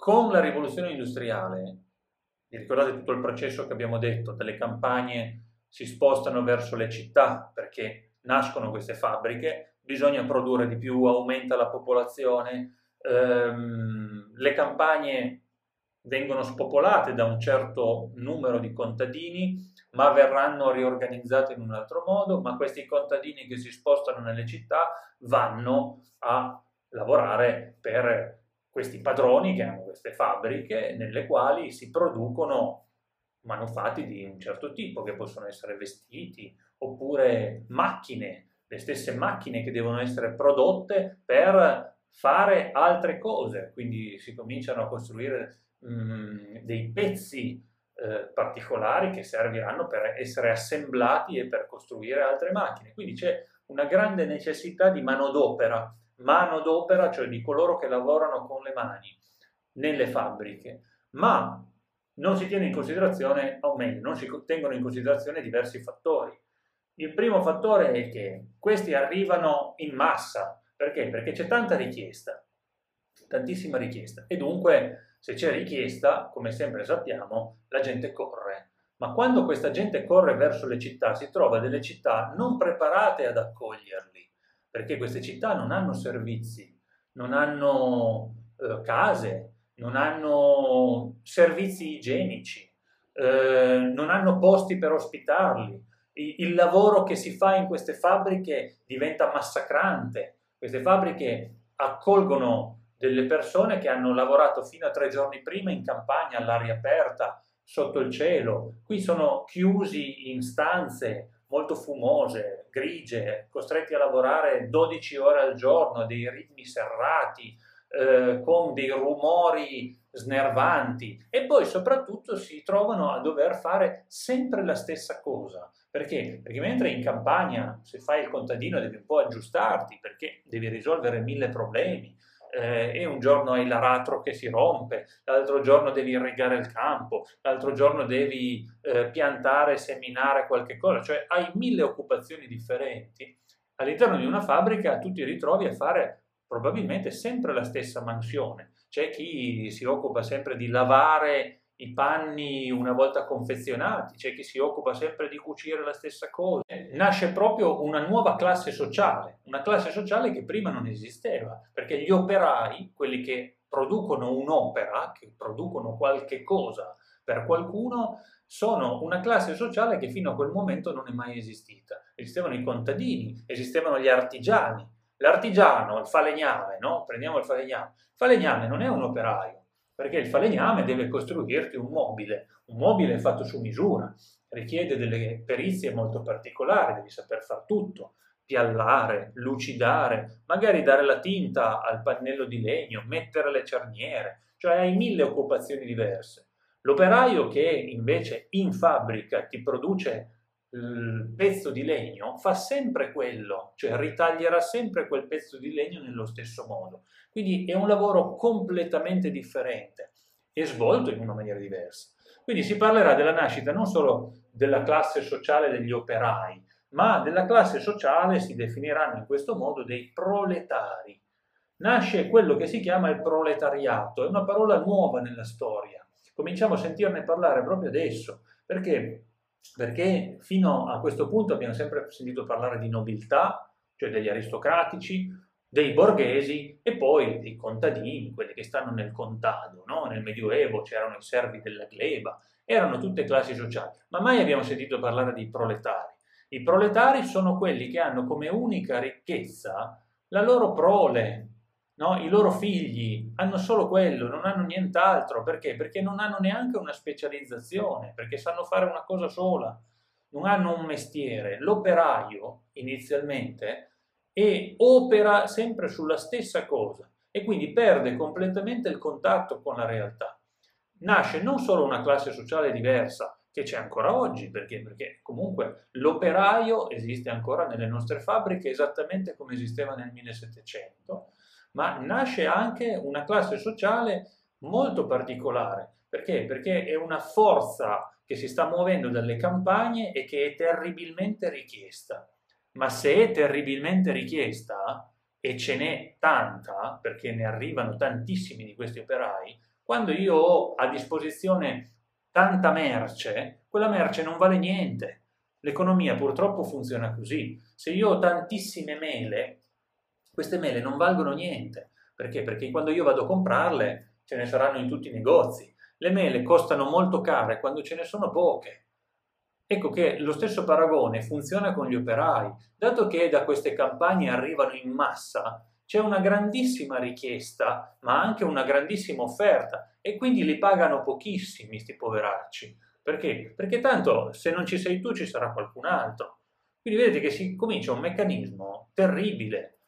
Con la rivoluzione industriale, vi ricordate tutto il processo che abbiamo detto, dalle campagne si spostano verso le città perché nascono queste fabbriche, bisogna produrre di più, aumenta la popolazione, ehm, le campagne vengono spopolate da un certo numero di contadini, ma verranno riorganizzate in un altro modo, ma questi contadini che si spostano nelle città vanno a lavorare per questi padroni che hanno queste fabbriche nelle quali si producono manufatti di un certo tipo, che possono essere vestiti oppure macchine, le stesse macchine che devono essere prodotte per fare altre cose, quindi si cominciano a costruire mh, mm, dei pezzi eh, particolari che serviranno per essere assemblati e per costruire altre macchine. Quindi c'è una grande necessità di manodopera, manodopera, cioè di coloro che lavorano con le mani nelle fabbriche, ma non si tiene in considerazione, o meglio, non si tengono in considerazione diversi fattori. Il primo fattore è che questi arrivano in massa, perché? Perché c'è tanta richiesta, tantissima richiesta, e dunque se c'è richiesta, come sempre sappiamo, la gente corre. Ma quando questa gente corre verso le città, si trova delle città non preparate ad accoglierli, perché queste città non hanno servizi, non hanno eh, case, non hanno servizi igienici, eh, non hanno posti per ospitarli. Il, il lavoro che si fa in queste fabbriche diventa massacrante. Queste fabbriche accolgono delle persone che hanno lavorato fino a tre giorni prima in campagna all'aria aperta, sotto il cielo. Qui sono chiusi in stanze molto fumose, grigie, costretti a lavorare 12 ore al giorno, dei ritmi serrati, eh, con dei rumori snervanti e poi soprattutto si trovano a dover fare sempre la stessa cosa. Perché? Perché mentre in campagna se fai il contadino devi un po' aggiustarti perché devi risolvere mille problemi, eh, e un giorno hai l'aratro che si rompe, l'altro giorno devi irrigare il campo, l'altro giorno devi eh, piantare, seminare qualche cosa, cioè hai mille occupazioni differenti. All'interno di una fabbrica tu ti ritrovi a fare probabilmente sempre la stessa mansione. C'è chi si occupa sempre di lavare i panni una volta confezionati, c'è chi si occupa sempre di cucire la stessa cosa. Nasce proprio una nuova classe sociale, una classe sociale che prima non esisteva, perché gli operai, quelli che producono un'opera, che producono qualche cosa per qualcuno, sono una classe sociale che fino a quel momento non è mai esistita. Esistevano i contadini, esistevano gli artigiani, L'artigiano, il falegname, no? Prendiamo il falegname. Il falegname non è un operaio, perché il falegname deve costruirti un mobile. Un mobile fatto su misura, richiede delle perizie molto particolari, devi saper fare tutto, piallare, lucidare, magari dare la tinta al pannello di legno, mettere le cerniere, cioè hai mille occupazioni diverse. L'operaio che invece in fabbrica ti produce il pezzo di legno fa sempre quello, cioè ritaglierà sempre quel pezzo di legno nello stesso modo. Quindi è un lavoro completamente differente e svolto in una maniera diversa. Quindi si parlerà della nascita non solo della classe sociale degli operai, ma della classe sociale si definiranno in questo modo dei proletari. Nasce quello che si chiama il proletariato, è una parola nuova nella storia. Cominciamo a sentirne parlare proprio adesso, perché perché fino a questo punto abbiamo sempre sentito parlare di nobiltà, cioè degli aristocratici, dei borghesi e poi dei contadini, quelli che stanno nel contado, no? nel Medioevo c'erano i servi della gleba, erano tutte classi sociali, ma mai abbiamo sentito parlare di proletari. I proletari sono quelli che hanno come unica ricchezza la loro prole, no? i loro figli hanno solo quello, non hanno nient'altro, perché? Perché non hanno neanche una specializzazione, perché sanno fare una cosa sola, non hanno un mestiere. L'operaio inizialmente e opera sempre sulla stessa cosa e quindi perde completamente il contatto con la realtà. Nasce non solo una classe sociale diversa, che c'è ancora oggi, perché? perché comunque l'operaio esiste ancora nelle nostre fabbriche esattamente come esisteva nel 1700, ma nasce anche una classe sociale molto particolare. Perché? Perché è una forza che si sta muovendo dalle campagne e che è terribilmente richiesta. Ma se è terribilmente richiesta, e ce n'è tanta, perché ne arrivano tantissimi di questi operai, Quando io ho a disposizione tanta merce, quella merce non vale niente. L'economia purtroppo funziona così. Se io ho tantissime mele, queste mele non valgono niente. Perché? Perché quando io vado a comprarle ce ne saranno in tutti i negozi. Le mele costano molto care quando ce ne sono poche. Ecco che lo stesso paragone funziona con gli operai. Dato che da queste campagne arrivano in massa, c'è una grandissima richiesta, ma anche una grandissima offerta e quindi li pagano pochissimi sti poveracci. Perché? Perché tanto se non ci sei tu ci sarà qualcun altro. Quindi vedete che si comincia un meccanismo terribile.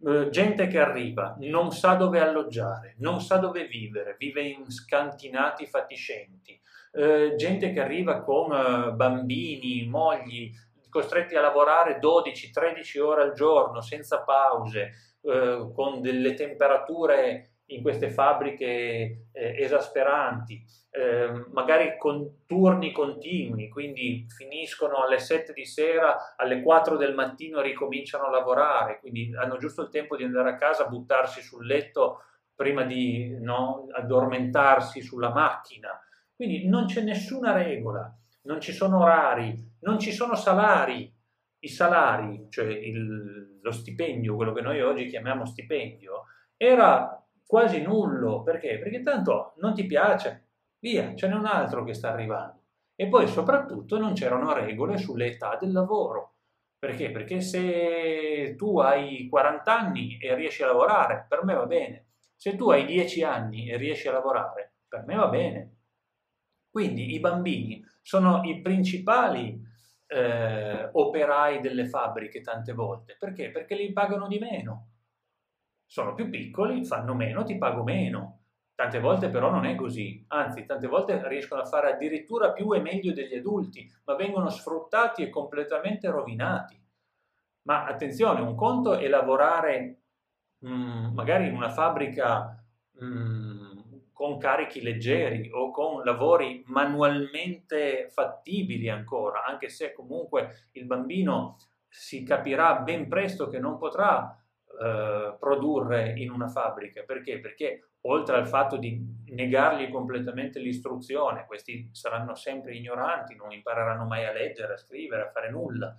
Eh, gente che arriva, non sa dove alloggiare, non sa dove vivere, vive in scantinati fatiscenti. Eh, gente che arriva con eh, bambini, mogli, costretti a lavorare 12-13 ore al giorno senza pause, eh, con delle temperature in queste fabbriche eh, esasperanti, eh, magari con turni continui, quindi finiscono alle 7 di sera, alle 4 del mattino ricominciano a lavorare, quindi hanno giusto il tempo di andare a casa, buttarsi sul letto prima di no, addormentarsi sulla macchina. Quindi non c'è nessuna regola, non ci sono orari, non ci sono salari. I salari, cioè il, lo stipendio, quello che noi oggi chiamiamo stipendio, era quasi nullo. Perché? Perché tanto non ti piace, via, ce n'è un altro che sta arrivando. E poi soprattutto non c'erano regole sulle età del lavoro. Perché? Perché se tu hai 40 anni e riesci a lavorare, per me va bene. Se tu hai 10 anni e riesci a lavorare, per me va bene. Quindi i bambini sono i principali eh, operai delle fabbriche tante volte. Perché? Perché li pagano di meno sono più piccoli, fanno meno, ti pago meno. Tante volte però non è così, anzi tante volte riescono a fare addirittura più e meglio degli adulti, ma vengono sfruttati e completamente rovinati. Ma attenzione, un conto è lavorare mh, mm, magari in una fabbrica mh, mm, con carichi leggeri o con lavori manualmente fattibili ancora, anche se comunque il bambino si capirà ben presto che non potrà eh, produrre in una fabbrica. Perché? Perché oltre al fatto di negargli completamente l'istruzione, questi saranno sempre ignoranti, non impareranno mai a leggere, a scrivere, a fare nulla,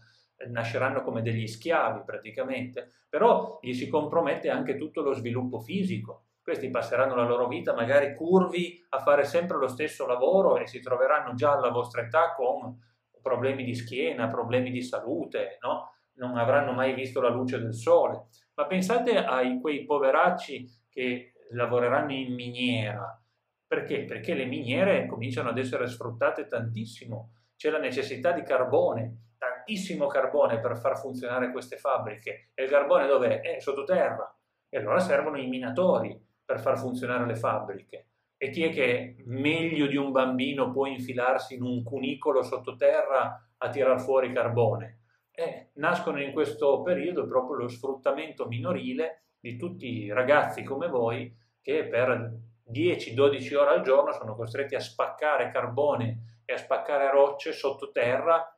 nasceranno come degli schiavi praticamente, però gli si compromette anche tutto lo sviluppo fisico. Questi passeranno la loro vita magari curvi a fare sempre lo stesso lavoro e si troveranno già alla vostra età con problemi di schiena, problemi di salute, no? non avranno mai visto la luce del sole. Ma pensate a quei poveracci che lavoreranno in miniera. Perché? Perché le miniere cominciano ad essere sfruttate tantissimo. C'è la necessità di carbone, tantissimo carbone per far funzionare queste fabbriche. E il carbone dov'è? È sottoterra. E allora servono i minatori per far funzionare le fabbriche. E chi è che meglio di un bambino può infilarsi in un cunicolo sottoterra a tirar fuori carbone? Eh, nascono in questo periodo proprio lo sfruttamento minorile di tutti i ragazzi come voi che per 10-12 ore al giorno sono costretti a spaccare carbone e a spaccare rocce sottoterra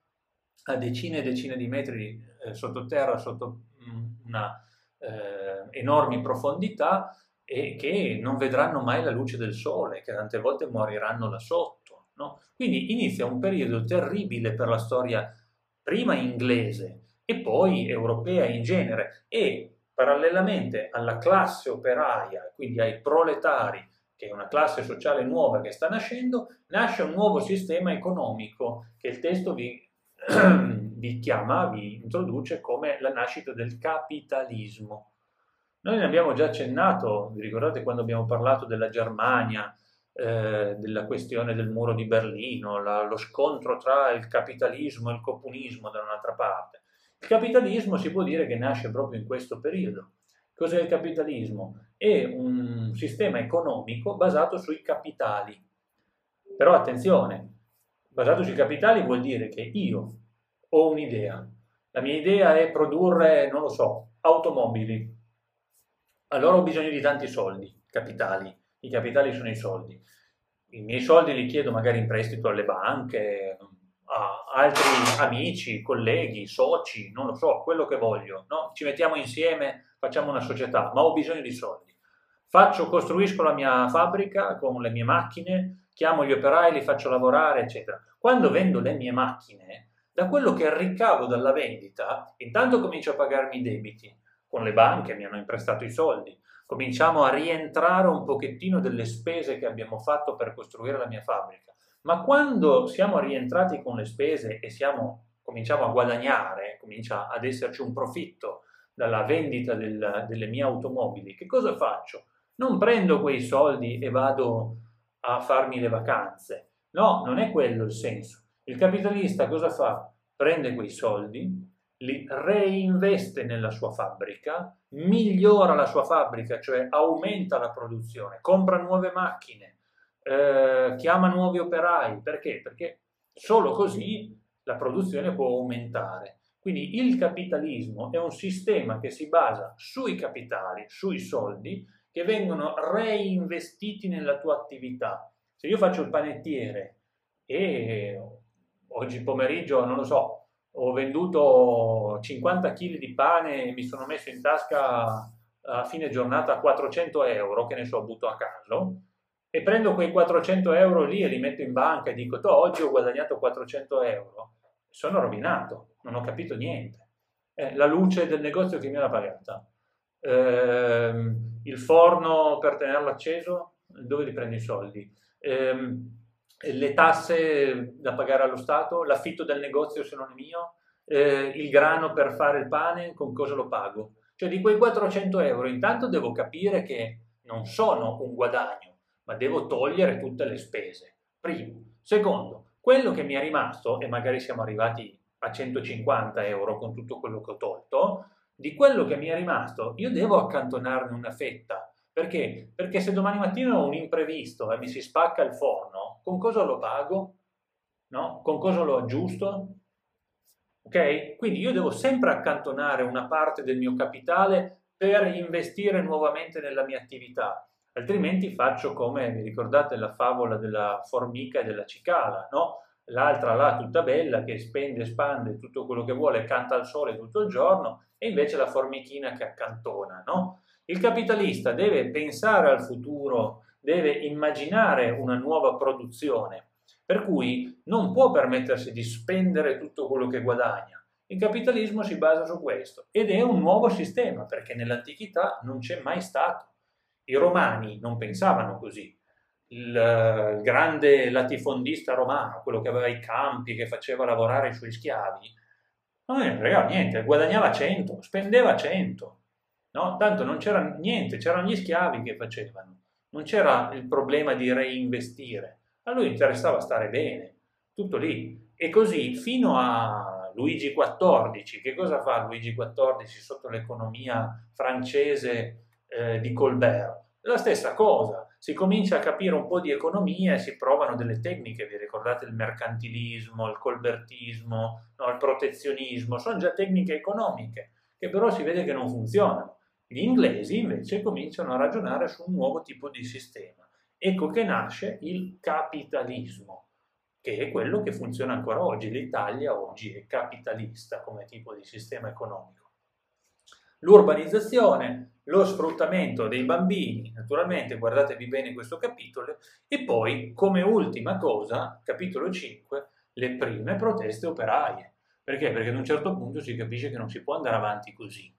a decine e decine di metri eh, sottoterra, sotto mm, una eh, enormi profondità e che non vedranno mai la luce del sole, che tante volte moriranno là sotto. No? Quindi inizia un periodo terribile per la storia prima inglese e poi europea in genere e parallelamente alla classe operaia, quindi ai proletari, che è una classe sociale nuova che sta nascendo, nasce un nuovo sistema economico che il testo vi, vi chiama, vi introduce come la nascita del capitalismo. Noi ne abbiamo già accennato, vi ricordate quando abbiamo parlato della Germania, eh, della questione del muro di Berlino, la, lo scontro tra il capitalismo e il comunismo da un'altra parte. Il capitalismo si può dire che nasce proprio in questo periodo. Cos'è il capitalismo? È un sistema economico basato sui capitali. Però attenzione, basato sui capitali vuol dire che io ho un'idea. La mia idea è produrre, non lo so, automobili. Allora ho bisogno di tanti soldi, capitali i capitali sono i soldi. I miei soldi li chiedo magari in prestito alle banche, a altri amici, colleghi, soci, non lo so, quello che voglio. No? Ci mettiamo insieme, facciamo una società, ma ho bisogno di soldi. faccio, costruisco la mia fabbrica con le mie macchine, chiamo gli operai, li faccio lavorare, eccetera. Quando vendo le mie macchine, da quello che ricavo dalla vendita, intanto comincio a pagarmi i debiti, con le banche mi hanno imprestato i soldi, cominciamo a rientrare un pochettino delle spese che abbiamo fatto per costruire la mia fabbrica. Ma quando siamo rientrati con le spese e siamo, cominciamo a guadagnare, comincia ad esserci un profitto dalla vendita del, delle mie automobili, che cosa faccio? Non prendo quei soldi e vado a farmi le vacanze. No, non è quello il senso. Il capitalista cosa fa? Prende quei soldi, li reinveste nella sua fabbrica, migliora la sua fabbrica, cioè aumenta la produzione, compra nuove macchine, eh, chiama nuovi operai. Perché? Perché solo così la produzione può aumentare. Quindi il capitalismo è un sistema che si basa sui capitali, sui soldi, che vengono reinvestiti nella tua attività. Se io faccio il panettiere e oggi pomeriggio, non lo so, ho venduto 50 kg di pane e mi sono messo in tasca a fine giornata 400 euro, che ne so, butto a caso, e prendo quei 400 euro lì e li metto in banca e dico, oggi ho guadagnato 400 euro, sono rovinato, non ho capito niente. Eh, la luce del negozio che mi era pagata, eh, il forno per tenerlo acceso, dove li prendo i soldi? Eh, le tasse da pagare allo Stato, l'affitto del negozio se non è mio, eh, il grano per fare il pane, con cosa lo pago? Cioè di quei 400 euro intanto devo capire che non sono un guadagno, ma devo togliere tutte le spese. Primo. Secondo, quello che mi è rimasto, e magari siamo arrivati a 150 euro con tutto quello che ho tolto, di quello che mi è rimasto io devo accantonarne una fetta perché? Perché se domani mattina ho un imprevisto e mi si spacca il forno, con cosa lo pago? No? Con cosa lo aggiusto? Ok? Quindi io devo sempre accantonare una parte del mio capitale per investire nuovamente nella mia attività, altrimenti faccio come, vi ricordate la favola della formica e della cicala, no? L'altra là tutta bella che spende, spande tutto quello che vuole, canta al sole tutto il giorno e invece la formichina che accantona, no? Il capitalista deve pensare al futuro, deve immaginare una nuova produzione, per cui non può permettersi di spendere tutto quello che guadagna. Il capitalismo si basa su questo ed è un nuovo sistema perché nell'antichità non c'è mai stato. I romani non pensavano così. Il, il grande latifondista romano, quello che aveva i campi, che faceva lavorare i suoi schiavi, non ne niente, guadagnava 100, spendeva 100 no? Tanto non c'era niente, c'erano gli schiavi che facevano, non c'era il problema di reinvestire. A lui interessava stare bene, tutto lì. E così fino a Luigi XIV, che cosa fa Luigi XIV sotto l'economia francese eh, di Colbert? La stessa cosa, si comincia a capire un po' di economia e si provano delle tecniche, vi ricordate il mercantilismo, il colbertismo, no, il protezionismo, sono già tecniche economiche che però si vede che non funzionano. Gli inglesi invece cominciano a ragionare su un nuovo tipo di sistema. Ecco che nasce il capitalismo, che è quello che funziona ancora oggi. L'Italia oggi è capitalista come tipo di sistema economico. L'urbanizzazione, lo sfruttamento dei bambini, naturalmente guardatevi bene questo capitolo, e poi come ultima cosa, capitolo 5, le prime proteste operaie. Perché? Perché ad un certo punto si capisce che non si può andare avanti così.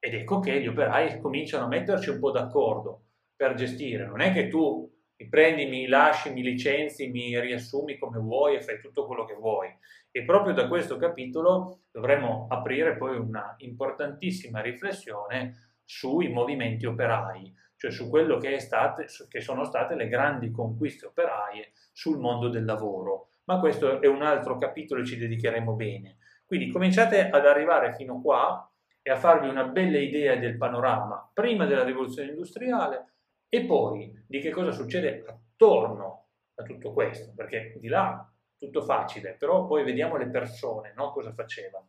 Ed ecco che gli operai cominciano a metterci un po' d'accordo per gestire. Non è che tu mi prendi, mi lasci, mi licenzi, mi riassumi come vuoi e fai tutto quello che vuoi. E proprio da questo capitolo dovremo aprire poi una importantissima riflessione sui movimenti operai, cioè su quello che, state, che sono state le grandi conquiste operaie sul mondo del lavoro. Ma questo è un altro capitolo e ci dedicheremo bene. Quindi cominciate ad arrivare fino qua e a farvi una bella idea del panorama prima della rivoluzione industriale e poi di che cosa succede attorno a tutto questo, perché di là tutto facile, però poi vediamo le persone, no? cosa facevano.